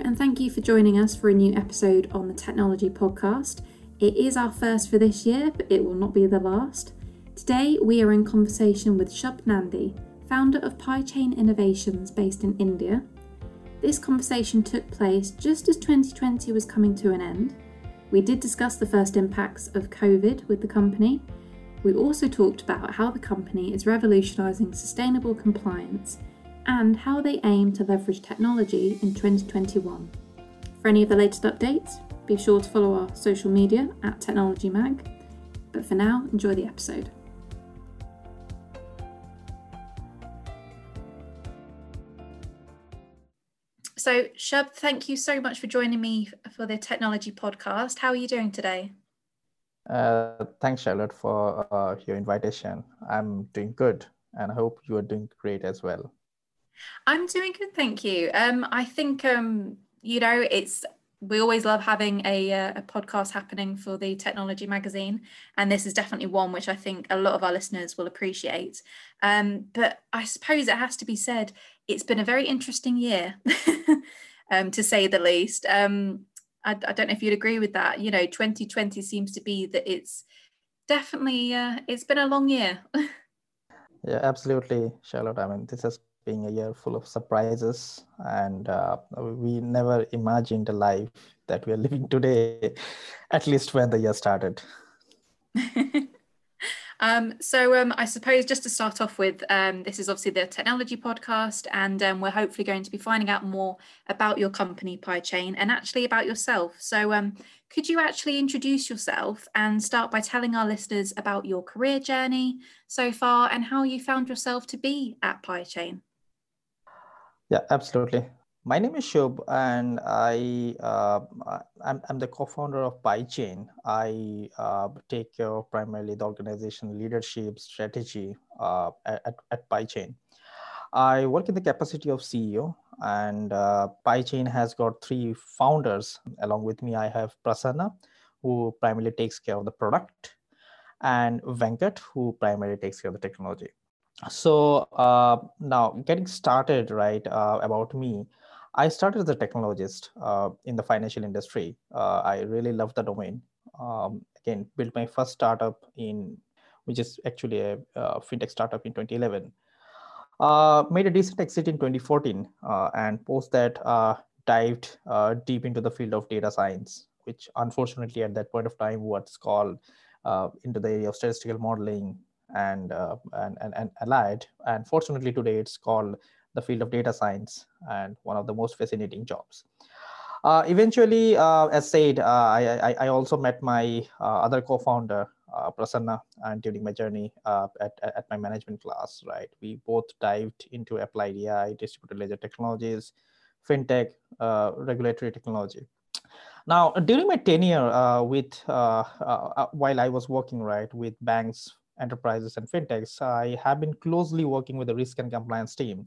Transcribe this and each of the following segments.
And thank you for joining us for a new episode on the Technology Podcast. It is our first for this year, but it will not be the last. Today, we are in conversation with Shubh Nandi, founder of PieChain Innovations based in India. This conversation took place just as 2020 was coming to an end. We did discuss the first impacts of COVID with the company. We also talked about how the company is revolutionising sustainable compliance and how they aim to leverage technology in 2021. For any of the latest updates, be sure to follow our social media at Technology Mag. But for now, enjoy the episode. So, Shubh, thank you so much for joining me for the Technology Podcast. How are you doing today? Uh, thanks, Charlotte, for uh, your invitation. I'm doing good and I hope you are doing great as well. I'm doing good, thank you. Um, I think um, you know it's we always love having a, uh, a podcast happening for the technology magazine and this is definitely one which i think a lot of our listeners will appreciate. Um, but i suppose it has to be said it's been a very interesting year um, to say the least. Um, I, I, don't know if you'd agree with that. You know 2020 seems to be that it's definitely uh, it's been a long year. Yeah absolutely charlotte. I mean this has being a year full of surprises and uh, we never imagined the life that we are living today at least when the year started. Um, so um, i suppose just to start off with um, this is obviously the technology podcast and um, we're hopefully going to be finding out more about your company PieChain and actually about yourself. So um, could you actually introduce yourself and start by telling our listeners about your career journey so far and how you found yourself to be at PieChain yeah, absolutely. My name is Shubh, and I uh, I'm, I'm the co-founder of PieChain. I uh, take care of primarily the organization leadership strategy uh, at, at PieChain. I work in the capacity of CEO, and uh, PieChain has got three founders. Along with me, I have Prasanna, who primarily takes care of the product, and Venkat, who primarily takes care of the technology so uh, now getting started right uh, about me i started as a technologist uh, in the financial industry. Uh, i really love the domain. Um, again built my first startup in which is actually a, fintech startup in 2011 uh, made a decent exit in 2014 uh, and post that dived deep into the field of data science which unfortunately at that point of time what's called into the area of statistical modeling and, uh, and, and, and allied. And fortunately, today it's called the field of data science and one of the most fascinating jobs. Uh, eventually, uh, as said, uh, I, I, also met my uh, other co-founder, uh, Prasanna, and during my journey at, at my management class, right? We both dived into applied AI, distributed ledger technologies, fintech, regulatory technology. Now, during my tenure with, while I was working, right, with banks, enterprises and fintechs, I have been closely working with the risk and compliance team,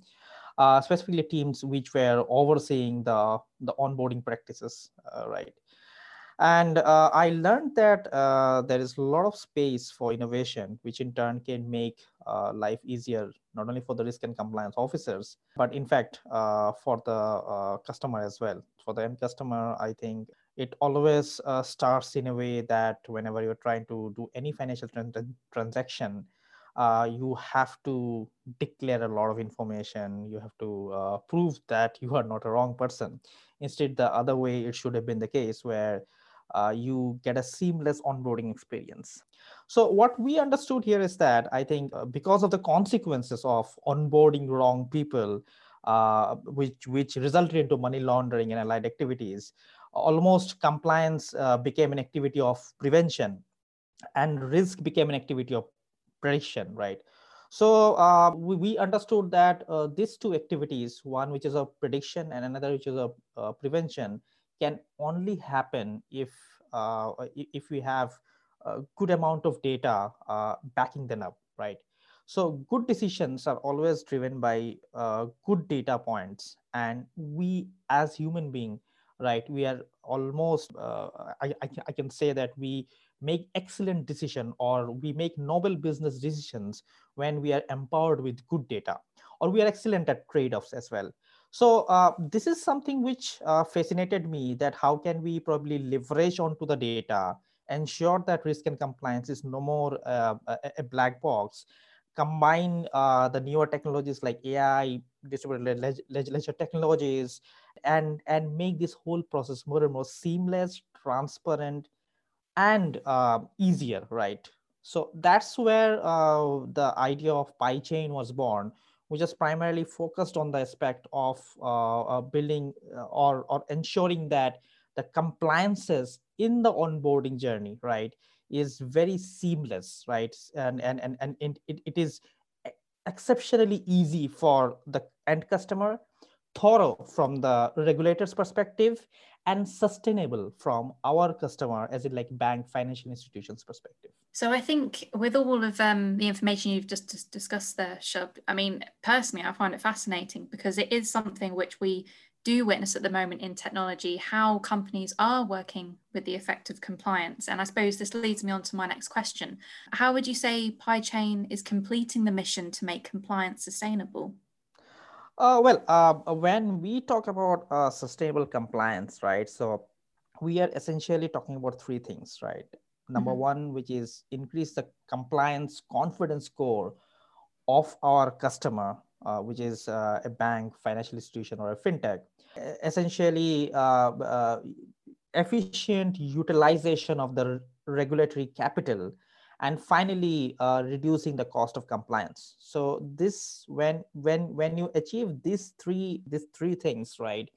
uh, specifically teams which were overseeing the, the onboarding practices, uh, right? And uh, I learned that uh, there is a lot of space for innovation, which in turn can make uh, life easier, not only for the risk and compliance officers, but in fact, uh, for the customer as well. For the end customer, I think it always uh, starts in a way that whenever you're trying to do any financial transaction uh, you have to declare a lot of information. You have to uh, prove that you are not a wrong person. Instead the other way it should have been the case where uh, you get a seamless onboarding experience. So what we understood here is that i think uh, because of the consequences of onboarding wrong people uh, which which resulted into money laundering and allied activities almost compliance uh, became an activity of prevention and risk became an activity of prediction right? So uh, we, we, understood that uh, these two activities one which is a prediction and another which is a uh, prevention can only happen if uh, if we have a good amount of data uh, backing them up right? So good decisions are always driven by good data points and we as human being right? We are almost uh, I, I, I can say that we make excellent decision or we make noble business decisions when we are empowered with good data or we are excellent at trade-offs as well. So uh, this is something which uh, fascinated me that how can we probably leverage onto the data, ensure that risk and compliance is no more uh, a, black box, combine uh, the newer technologies like AI, distributed ledger technologies, and, and make this whole process more and more seamless, transparent, and uh, easier, right? So that's where uh, the idea of PyChain was born, which is primarily focused on the aspect of uh, uh, building uh, or, or ensuring that the compliances in the onboarding journey, right, is very seamless, right? And, and, and, and it, it is exceptionally easy for the end customer, thorough from the regulator's perspective, and sustainable from our customer as in like bank financial institutions perspective. So i think with all of um, the information you've just discussed there shubh i mean personally i find it fascinating because it is something which we do witness at the moment in technology how companies are working with the effect of compliance. And i suppose this leads me on to my next question. How would you say pychain is completing the mission to make compliance sustainable uh, well, uh, when we talk about uh, sustainable compliance, right? So we are essentially talking about three things, right? Number mm-hmm. one, which is increase the compliance confidence score of our customer, uh, which is uh, a bank, financial institution, or a fintech. Essentially, uh, efficient utilization of the regulatory capital and finally uh, reducing the cost of compliance. So this when when when you achieve these three these three things right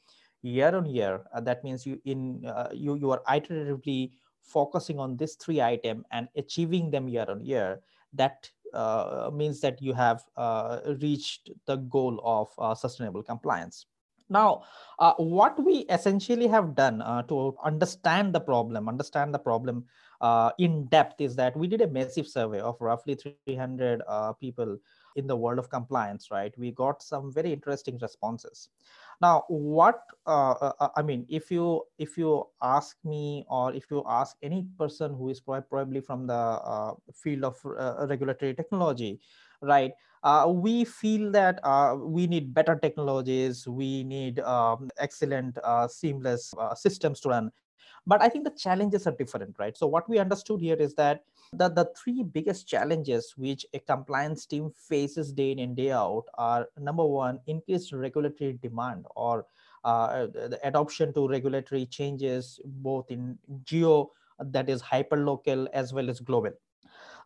year on year uh, that means you in uh, you you are iteratively focusing on this three item and achieving them year on year that uh, means that you have uh, reached the goal of uh, sustainable compliance. Now what we essentially have done to understand the problem understand the problem uh, in depth is that we did a massive survey of roughly 300 uh, people in the world of compliance, right? We got some very interesting responses. Now, what uh, uh, uh I mean, if you if you ask me or if you ask any person who is probably from the uh, field of regulatory technology, right? we feel that we need better technologies. We need um, excellent, seamless systems to run but i think the challenges are different right? So what we understood here is that the, the three biggest challenges which a compliance team faces day in and day out are number one increased regulatory demand or uh, the adoption to regulatory changes both in geo that is hyper local as well as global.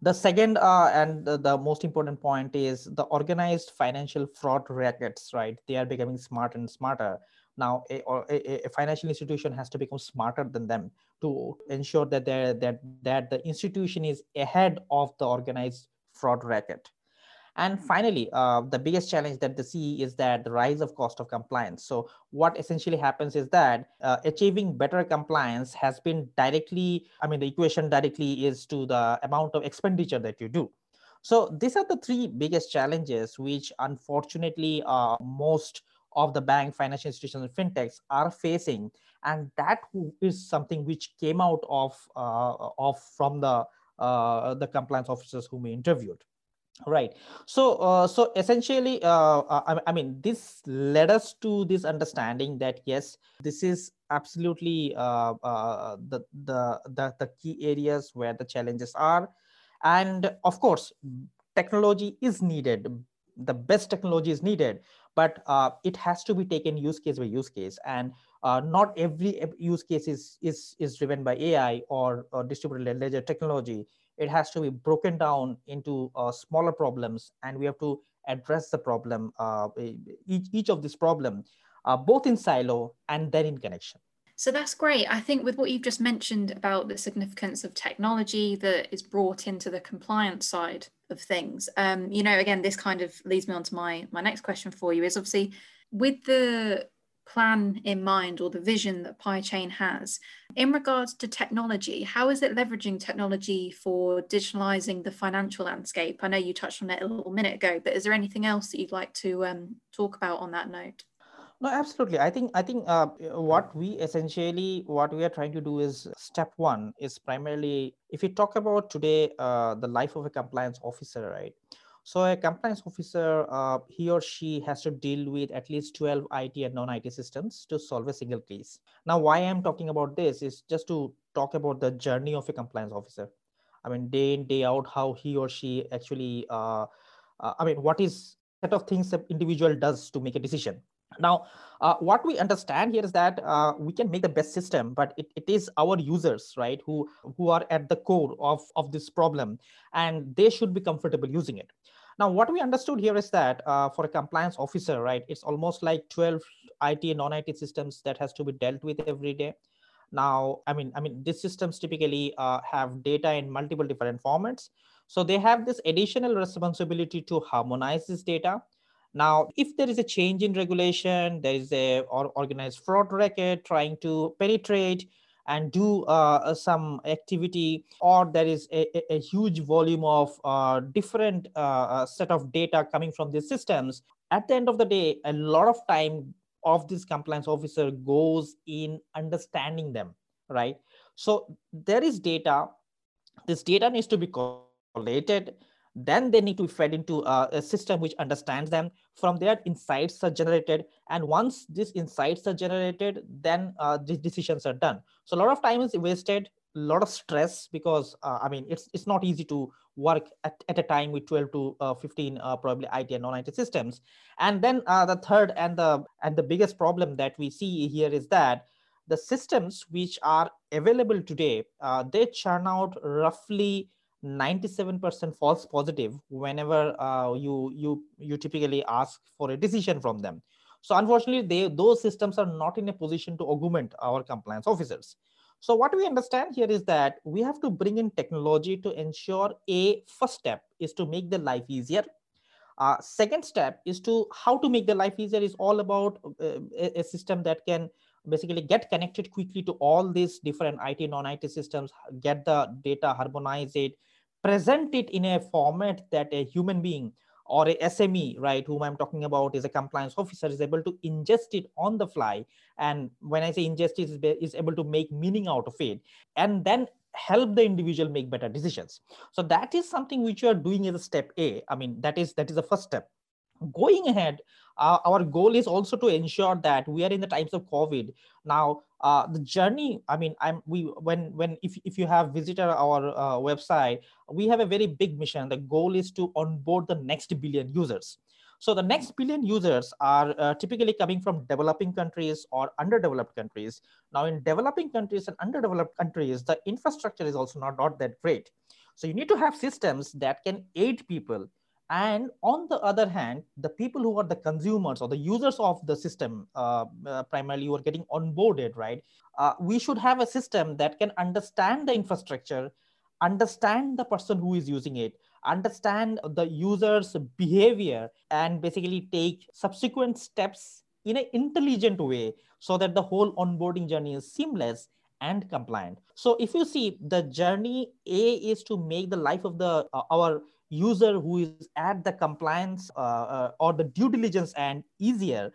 The second uh, and the, the, most important point is the organized financial fraud rackets right? They are becoming smarter and smarter now a, or a, a, financial institution has to become smarter than them to ensure that that that the institution is ahead of the organized fraud racket. And finally uh, the biggest challenge that they see is that the rise of cost of compliance. So what essentially happens is that uh, achieving better compliance has been directly i mean the equation directly is to the amount of expenditure that you do. So these are the three biggest challenges which unfortunately uh, most of the bank, financial institutions, and fintechs are facing, and that is something which came out of uh, of from the uh, the compliance officers whom we interviewed. Right. So uh, so essentially uh, I, I, mean this led us to this understanding that yes this is absolutely uh, uh, the, the the the key areas where the challenges are. And of course technology is needed. The best technology is needed but uh, it has to be taken use case by use case and uh, not every use case is, is, is driven by AI or, or distributed ledger technology. It has to be broken down into uh, smaller problems and we have to address the problem, uh, each, each of this problem, uh, both in silo and then in connection. So that's great. I think with what you've just mentioned about the significance of technology that is brought into the compliance side of things, um, you know, again, this kind of leads me on to my my next question for you is obviously with the plan in mind or the vision that PyChain has in regards to technology, how is it leveraging technology for digitalizing the financial landscape? I know you touched on it a little minute ago, but is there anything else that you'd like to um, talk about on that note? No, absolutely. I think I think uh, what we essentially what we are trying to do is step one is primarily if you talk about today uh, the life of a compliance officer, right? So a compliance officer, uh, he or she has to deal with at least 12 IT and non-IT systems to solve a single case. Now, why I'm talking about this is just to talk about the journey of a compliance officer. I mean, day in, day out, how he or she actually, uh, uh, I mean, what is set of things the individual does to make a decision. Now, uh, what we understand here is that uh, we can make the best system, but it, it is our users, right, who, who are at the core of, of this problem, and they should be comfortable using it. Now, what we understood here is that uh, for a compliance officer, right, it's almost like 12 IT and non-IT systems that has to be dealt with every day. Now, I mean, I mean, these systems typically uh, have data in multiple different formats. So they have this additional responsibility to harmonize this data. Now, if there is a change in regulation, there is a or organized fraud racket trying to penetrate and do uh, some activity or there is a, a, huge volume of uh, different uh, uh, set of data coming from these systems at the end of the day a lot of time of this compliance officer goes in understanding them right? So there is data. This data needs to be collated then they need to be fed into uh, a system which understands them from there insights are generated and once these insights are generated then uh, these decisions are done so a lot of time is wasted a lot of stress because uh, i mean it's it's not easy to work at, at a time with 12 to uh, 15 uh, probably IT and non-IT systems. And then uh, the third and the and the biggest problem that we see here is that the systems which are available today, uh, they churn out roughly 97% false positive whenever uh, you you you typically ask for a decision from them. So unfortunately, they those systems are not in a position to augment our compliance officers. So what we understand here is that we have to bring in technology to ensure a first step is to make the life easier. Uh, second step is to how to make the life easier is all about uh, a, a, system that can basically get connected quickly to all these different IT, non-IT systems, get the data, harmonize it, present it in a format that a human being or a SME, right, whom I'm talking about is a compliance officer, is able to ingest it on the fly. And when I say ingest it, is able to make meaning out of it and then help the individual make better decisions. So that is something which you are doing as a step A. I mean, that is that is the first step. Going ahead, uh, our goal is also to ensure that we are in the times of COVID. Now, uh, the journey i mean i'm we when when if, if you have visited our uh, website we have a very big mission. The goal is to onboard the next billion users. So the next billion users are uh, typically coming from developing countries or underdeveloped countries. Now in developing countries and underdeveloped countries the infrastructure is also not, not that great. So you need to have systems that can aid people and on the other hand the people who are the consumers or the users of the system uh, uh, primarily who are getting onboarded right uh, we should have a system that can understand the infrastructure understand the person who is using it understand the user's behavior and basically take subsequent steps in an intelligent way so that the whole onboarding journey is seamless and compliant. So if you see the journey a is to make the life of the uh, our user who is at the compliance uh, uh, or the due diligence and easier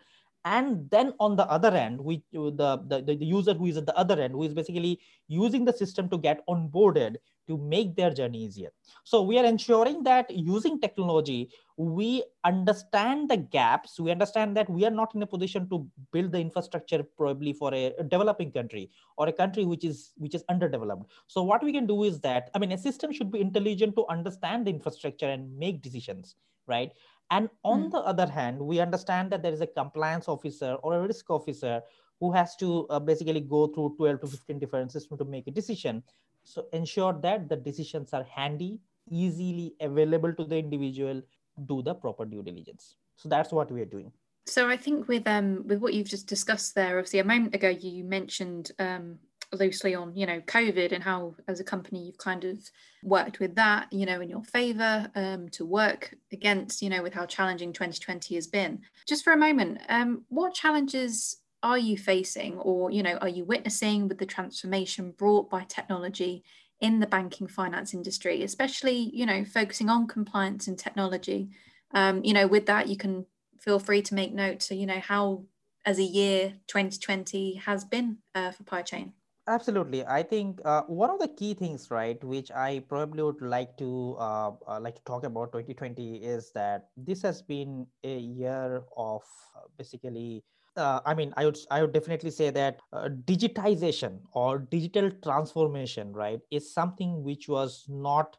and then on the other end we the, the the user who is at the other end who is basically using the system to get onboarded to make their journey easier. So we are ensuring that using technology, we understand the gaps. We understand that we are not in a position to build the infrastructure probably for a, a developing country or a country which is which is underdeveloped. So what we can do is that I mean a system should be intelligent to understand the infrastructure and make decisions, right? And on mm. the other hand, we understand that there is a compliance officer or a risk officer who has to uh, basically go through 12 to 15 different systems to make a decision. So ensure that the decisions are handy, easily available to the individual, do the proper due diligence. So that's what we are doing. So I think with um with what you've just discussed there, obviously a moment ago you mentioned um loosely on you know covid and how as a company you've kind of worked with that you know in your favor um, to work against you know with how challenging 2020 has been. Just for a moment um, what challenges are you facing or you know are you witnessing with the transformation brought by technology in the banking finance industry especially you know focusing on compliance and technology? Um, you know with that you can feel free to make note so you know how as a year 2020 has been uh, for PieChain Absolutely. I think uh, one of the key things, right, which I probably would like to uh, uh, like to talk about 2020 is that this has been a year of uh, basically. Uh, I mean, I would I would definitely say that uh, digitization or digital transformation, right, is something which was not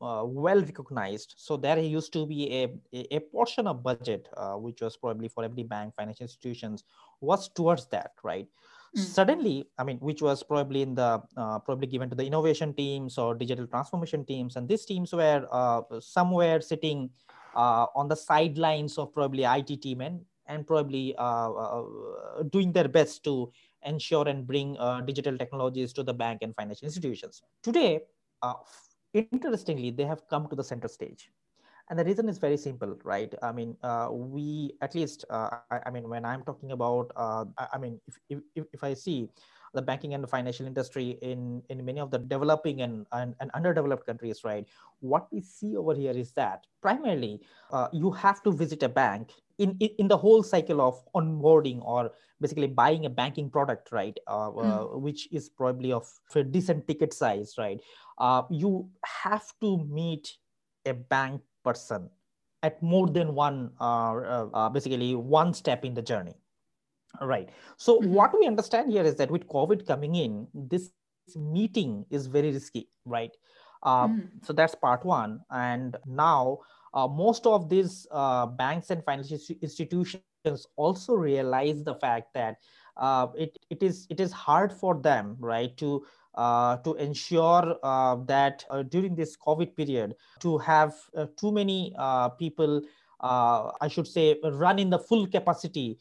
uh, well recognized. So there used to be a, a, portion of budget, uh, which was probably for every bank, financial institutions, was towards that, right? Mm. Suddenly, I mean, which was probably in the uh, probably given to the innovation teams or digital transformation teams, and these teams were uh, somewhere sitting uh, on the sidelines of probably IT team and and probably uh, doing their best to ensure and bring digital technologies to the bank and financial institutions. Today, interestingly, they have come to the center stage. And the reason is very simple, right? I mean, uh, we at least, uh, I, I, mean, when I'm talking about, uh, I, I, mean, if, if, if I see the banking and the financial industry in, in many of the developing and, and, and underdeveloped countries, right? What we see over here is that primarily uh, you have to visit a bank in, in, in, the whole cycle of onboarding or basically buying a banking product, right? Uh, mm. uh, which is probably of a decent ticket size, right? Uh, you have to meet a bank person at more than one, uh, uh, uh, basically one step in the journey. Right. So mm-hmm. what we understand here is that with COVID coming in, this meeting is very risky, right? Mm. So that's part one. And now uh, most of these uh, banks and financial institutions also realize the fact that uh, it, it is it is hard for them right to uh, Uh, to ensure uh, that uh, during this covid period to have uh, too many uh, people i should say run in the full capacity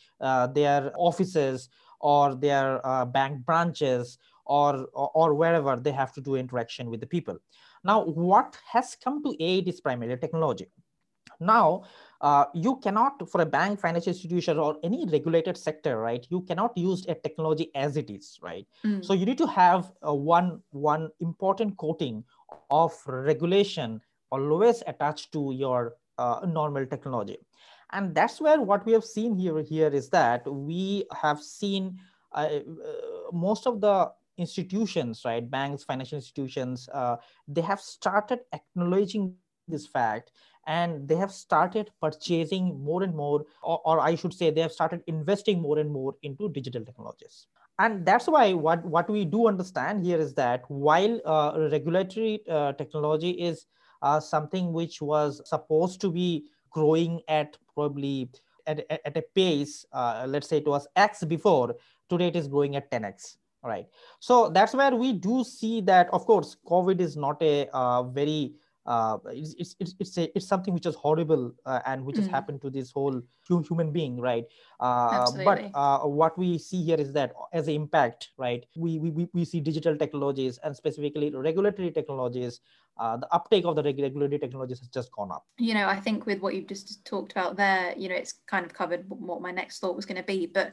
their offices or their bank branches or, or, or wherever they have to do interaction with the people. Now what has come to aid is primarily technology. Now, uh, you cannot, for a bank, financial institution, or any regulated sector, right? You cannot use a technology as it is, right? Mm. So you need to have a one one important coating of regulation always attached to your uh, normal technology, and that's where what we have seen here here is that we have seen uh, uh most of the institutions, right? Banks, financial institutions, uh, they have started acknowledging this fact and they have started purchasing more and more or, or, i should say they have started investing more and more into digital technologies. And that's why what, what we do understand here is that while uh, regulatory uh, technology is uh, something which was supposed to be growing at probably at, at a pace uh, let's say it was x before today it is growing at 10x right? So that's where we do see that of course covid is not a uh, very uh, it's, it's, it's, it's, a, it's something which is horrible uh, and which mm. has happened to this whole human being right uh, but uh, what we see here is that as an impact right we, we, we see digital technologies and specifically regulatory technologies uh, the uptake of the regulatory technologies has just gone up you know i think with what you've just talked about there you know it's kind of covered what my next thought was going to be but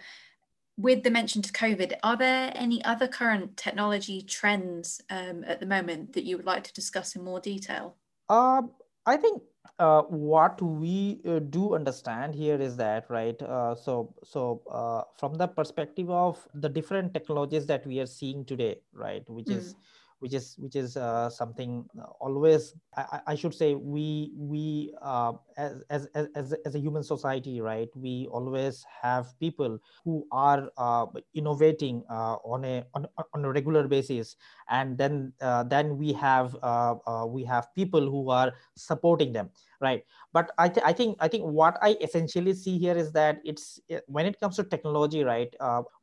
with the mention to COVID, are there any other current technology trends um, at the moment that you would like to discuss in more detail? Uh, I think uh, what we uh, do understand here is that right. Uh, so so uh, from the perspective of the different technologies that we are seeing today, right, which mm. is which is which is uh, something always I, I, should say we we uh, as, as as as a human society right we always have people who are uh, innovating uh, on a on, on a regular basis. And then uh, then we have uh, we have people who are supporting them right? But I, th- I think i think what i essentially see here is that it's when it comes to technology right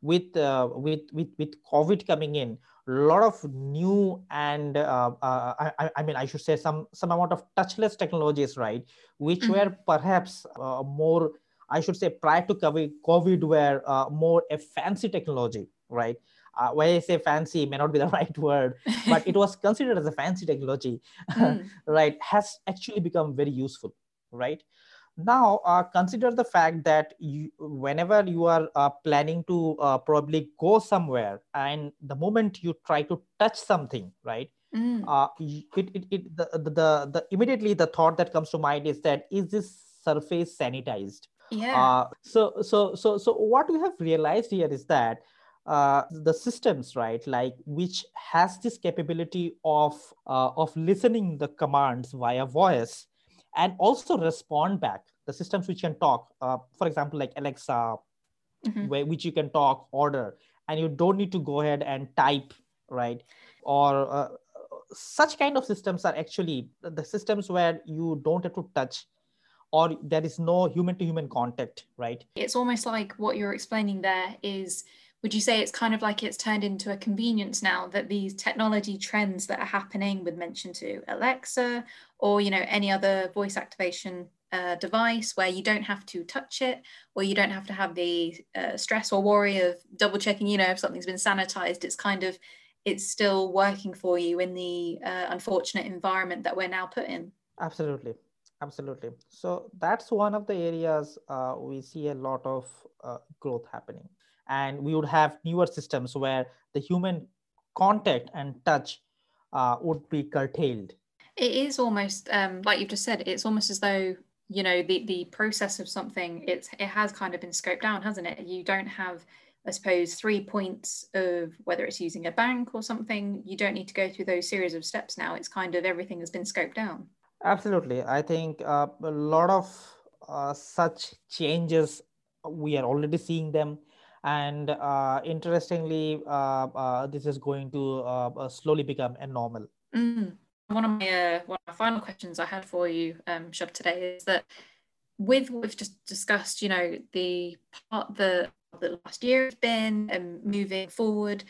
with with with with covid coming in lot of new and uh, uh, I, I, mean i should say some some amount of touchless technologies right which mm-hmm. were perhaps uh, more i should say prior to covid, COVID were uh, more a fancy technology right uh, when I say fancy may not be the right word, but it was considered as a fancy technology, mm. right? Has actually become very useful, right? Now, uh, consider the fact that you, whenever you are uh, planning to uh, probably go somewhere, and the moment you try to touch something, right? Mm. Uh, it, it, it, the, the, the, the, immediately the thought that comes to mind is that is this surface sanitized? Yeah. Uh, so, so, so, so what we have realized here is that uh, the systems right like which has this capability of uh, of listening the commands via voice and also respond back. The systems which can talk uh, for example like alexa mm-hmm. where which you can talk order and you don't need to go ahead and type right? Or uh, such kind of systems are actually the systems where you don't have to touch or there is no human to human contact right? It's almost like what you're explaining there is would you say it's kind of like it's turned into a convenience now that these technology trends that are happening with mention to alexa or you know any other voice activation uh, device where you don't have to touch it or you don't have to have the uh, stress or worry of double checking you know if something's been sanitized it's kind of it's still working for you in the uh, unfortunate environment that we're now put in. Absolutely. Absolutely. So that's one of the areas uh, we see a lot of uh, growth happening and we would have newer systems where the human contact and touch uh, would be curtailed. It is almost um, like you've just said it's almost as though you know the the process of something it's it has kind of been scoped down hasn't it? You don't have i suppose three points of whether it's using a bank or something. You don't need to go through those series of steps now. It's kind of everything has been scoped down. Absolutely. I think uh, a lot of uh, such changes we are already seeing them and uh, interestingly uh, uh, this is going to uh, slowly become a normal mm. one of my one of my final questions i had for you um Shubh, today is that with what we've just discussed you know the part the the last year has been and moving forward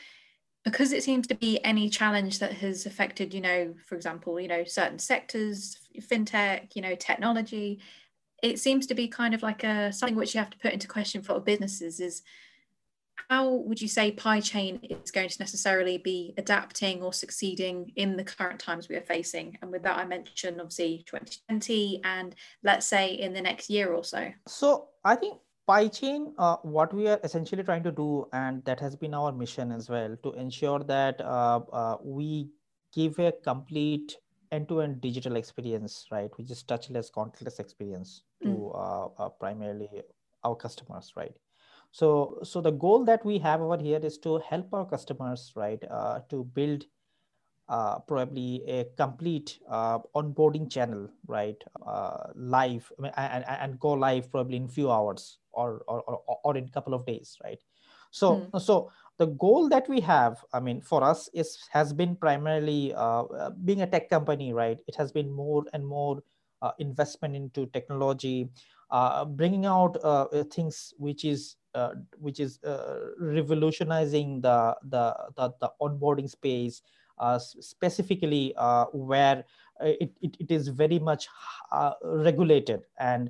because it seems to be any challenge that has affected you know for example you know certain sectors fintech you know technology it seems to be kind of like a something which you have to put into question for businesses is how would you say PieChain is going to necessarily be adapting or succeeding in the current times we are facing? And with that, I mentioned obviously 2020 and let's say in the next year or so. So I think PieChain, uh, what we are essentially trying to do, and that has been our mission as well, to ensure that uh, uh, we give a complete end-to-end digital experience, right, which is touchless, contactless experience to mm. Uh, uh, primarily our customers, right? So, so the goal that we have over here is to help our customers, right, uh, to build uh, probably a complete uh, onboarding channel, right, uh, live and, and go live probably in few hours or or, or, or in a couple of days, right. So, mm. so the goal that we have, I mean, for us is has been primarily uh, being a tech company, right. It has been more and more uh, investment into technology, bringing out things which is uh, which is uh, revolutionizing the, the, the, the, onboarding space, uh, specifically uh, where uh, it, it, it is very much uh, regulated and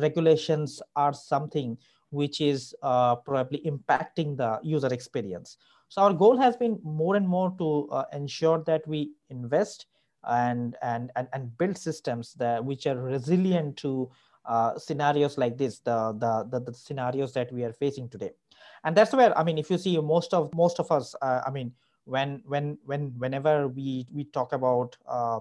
regulations are something which is probably impacting the user experience. So our goal has been more and more to ensure that we invest and, and, and, and build systems that which are resilient to uh, scenarios like this, the, the, the the scenarios that we are facing today, and that's where I mean, if you see most of most of us, uh, I mean, when when when whenever we we talk about uh,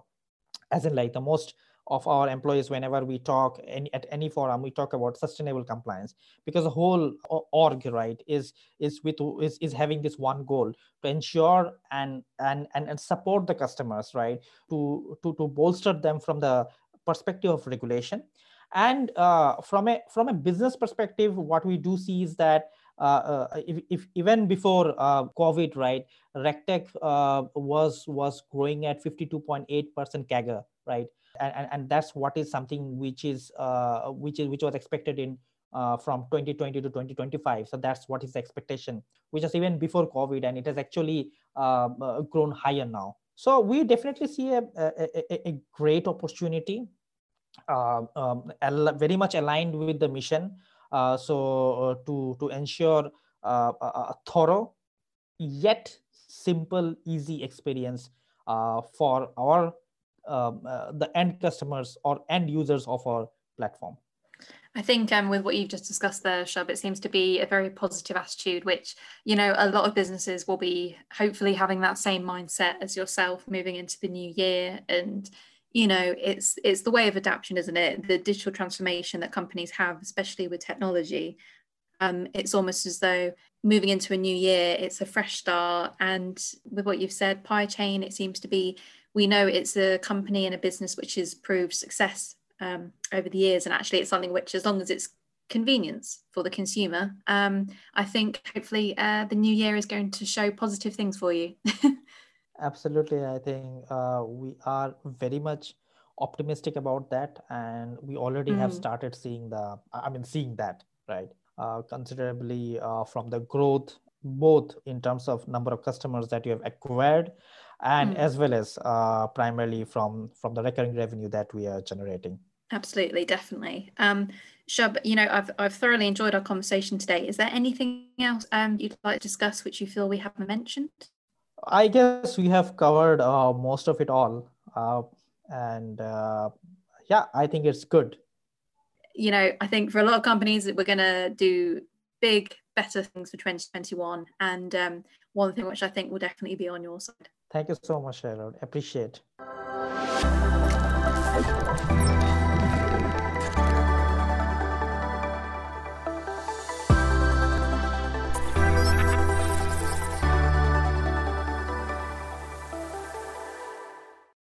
as in like the most of our employees whenever we talk any, at any forum we talk about sustainable compliance. Because the whole org right is is with is, is having this one goal to ensure and and and, and support the customers right to to to bolster them from the perspective of regulation and uh, from a from a business perspective what we do see is that uh, uh, if, if, even before uh, covid right regtech uh, was was growing at 52.8% CAGR right? And, and, and that's what is something which is uh, which is which was expected in from 2020 to 2025 so that's what is the expectation which was even before covid and it has actually grown higher now. So we definitely see a, a, a great opportunity um, very much aligned with the mission. Uh, so uh, to to ensure a, a, thorough yet simple, easy experience for our um, the end customers or end users of our platform. I think um, with what you've just discussed there, Shubh, it seems to be a very positive attitude, which, you know, a lot of businesses will be hopefully having that same mindset as yourself moving into the new year and, you know it's it's the way of adaptation isn't it the digital transformation that companies have especially with technology Um, it's almost as though moving into a new year, it's a fresh start. And with what you've said, PieChain, it seems to be, we know it's a company and a business which has proved success um, over the years. And actually, it's something which, as long as it's convenience for the consumer, um, I think hopefully uh, the new year is going to show positive things for you. Absolutely. I think uh, we are very much optimistic about that. And we already mm. have started seeing the, I mean, seeing that, right? Uh, considerably uh, from the growth, both in terms of number of customers that you have acquired and mm. as well as uh, primarily from from the recurring revenue that we are generating absolutely definitely um shubh you know i've i've thoroughly enjoyed our conversation today is there anything else um you'd like to discuss which you feel we haven't mentioned i guess we have covered uh, most of it all uh, and uh, yeah i think it's good. You know i think for a lot of companies we're going to do big better things for 2021 and um, one thing which i think will definitely be on your side. Thank you so much Charlotte. appreciate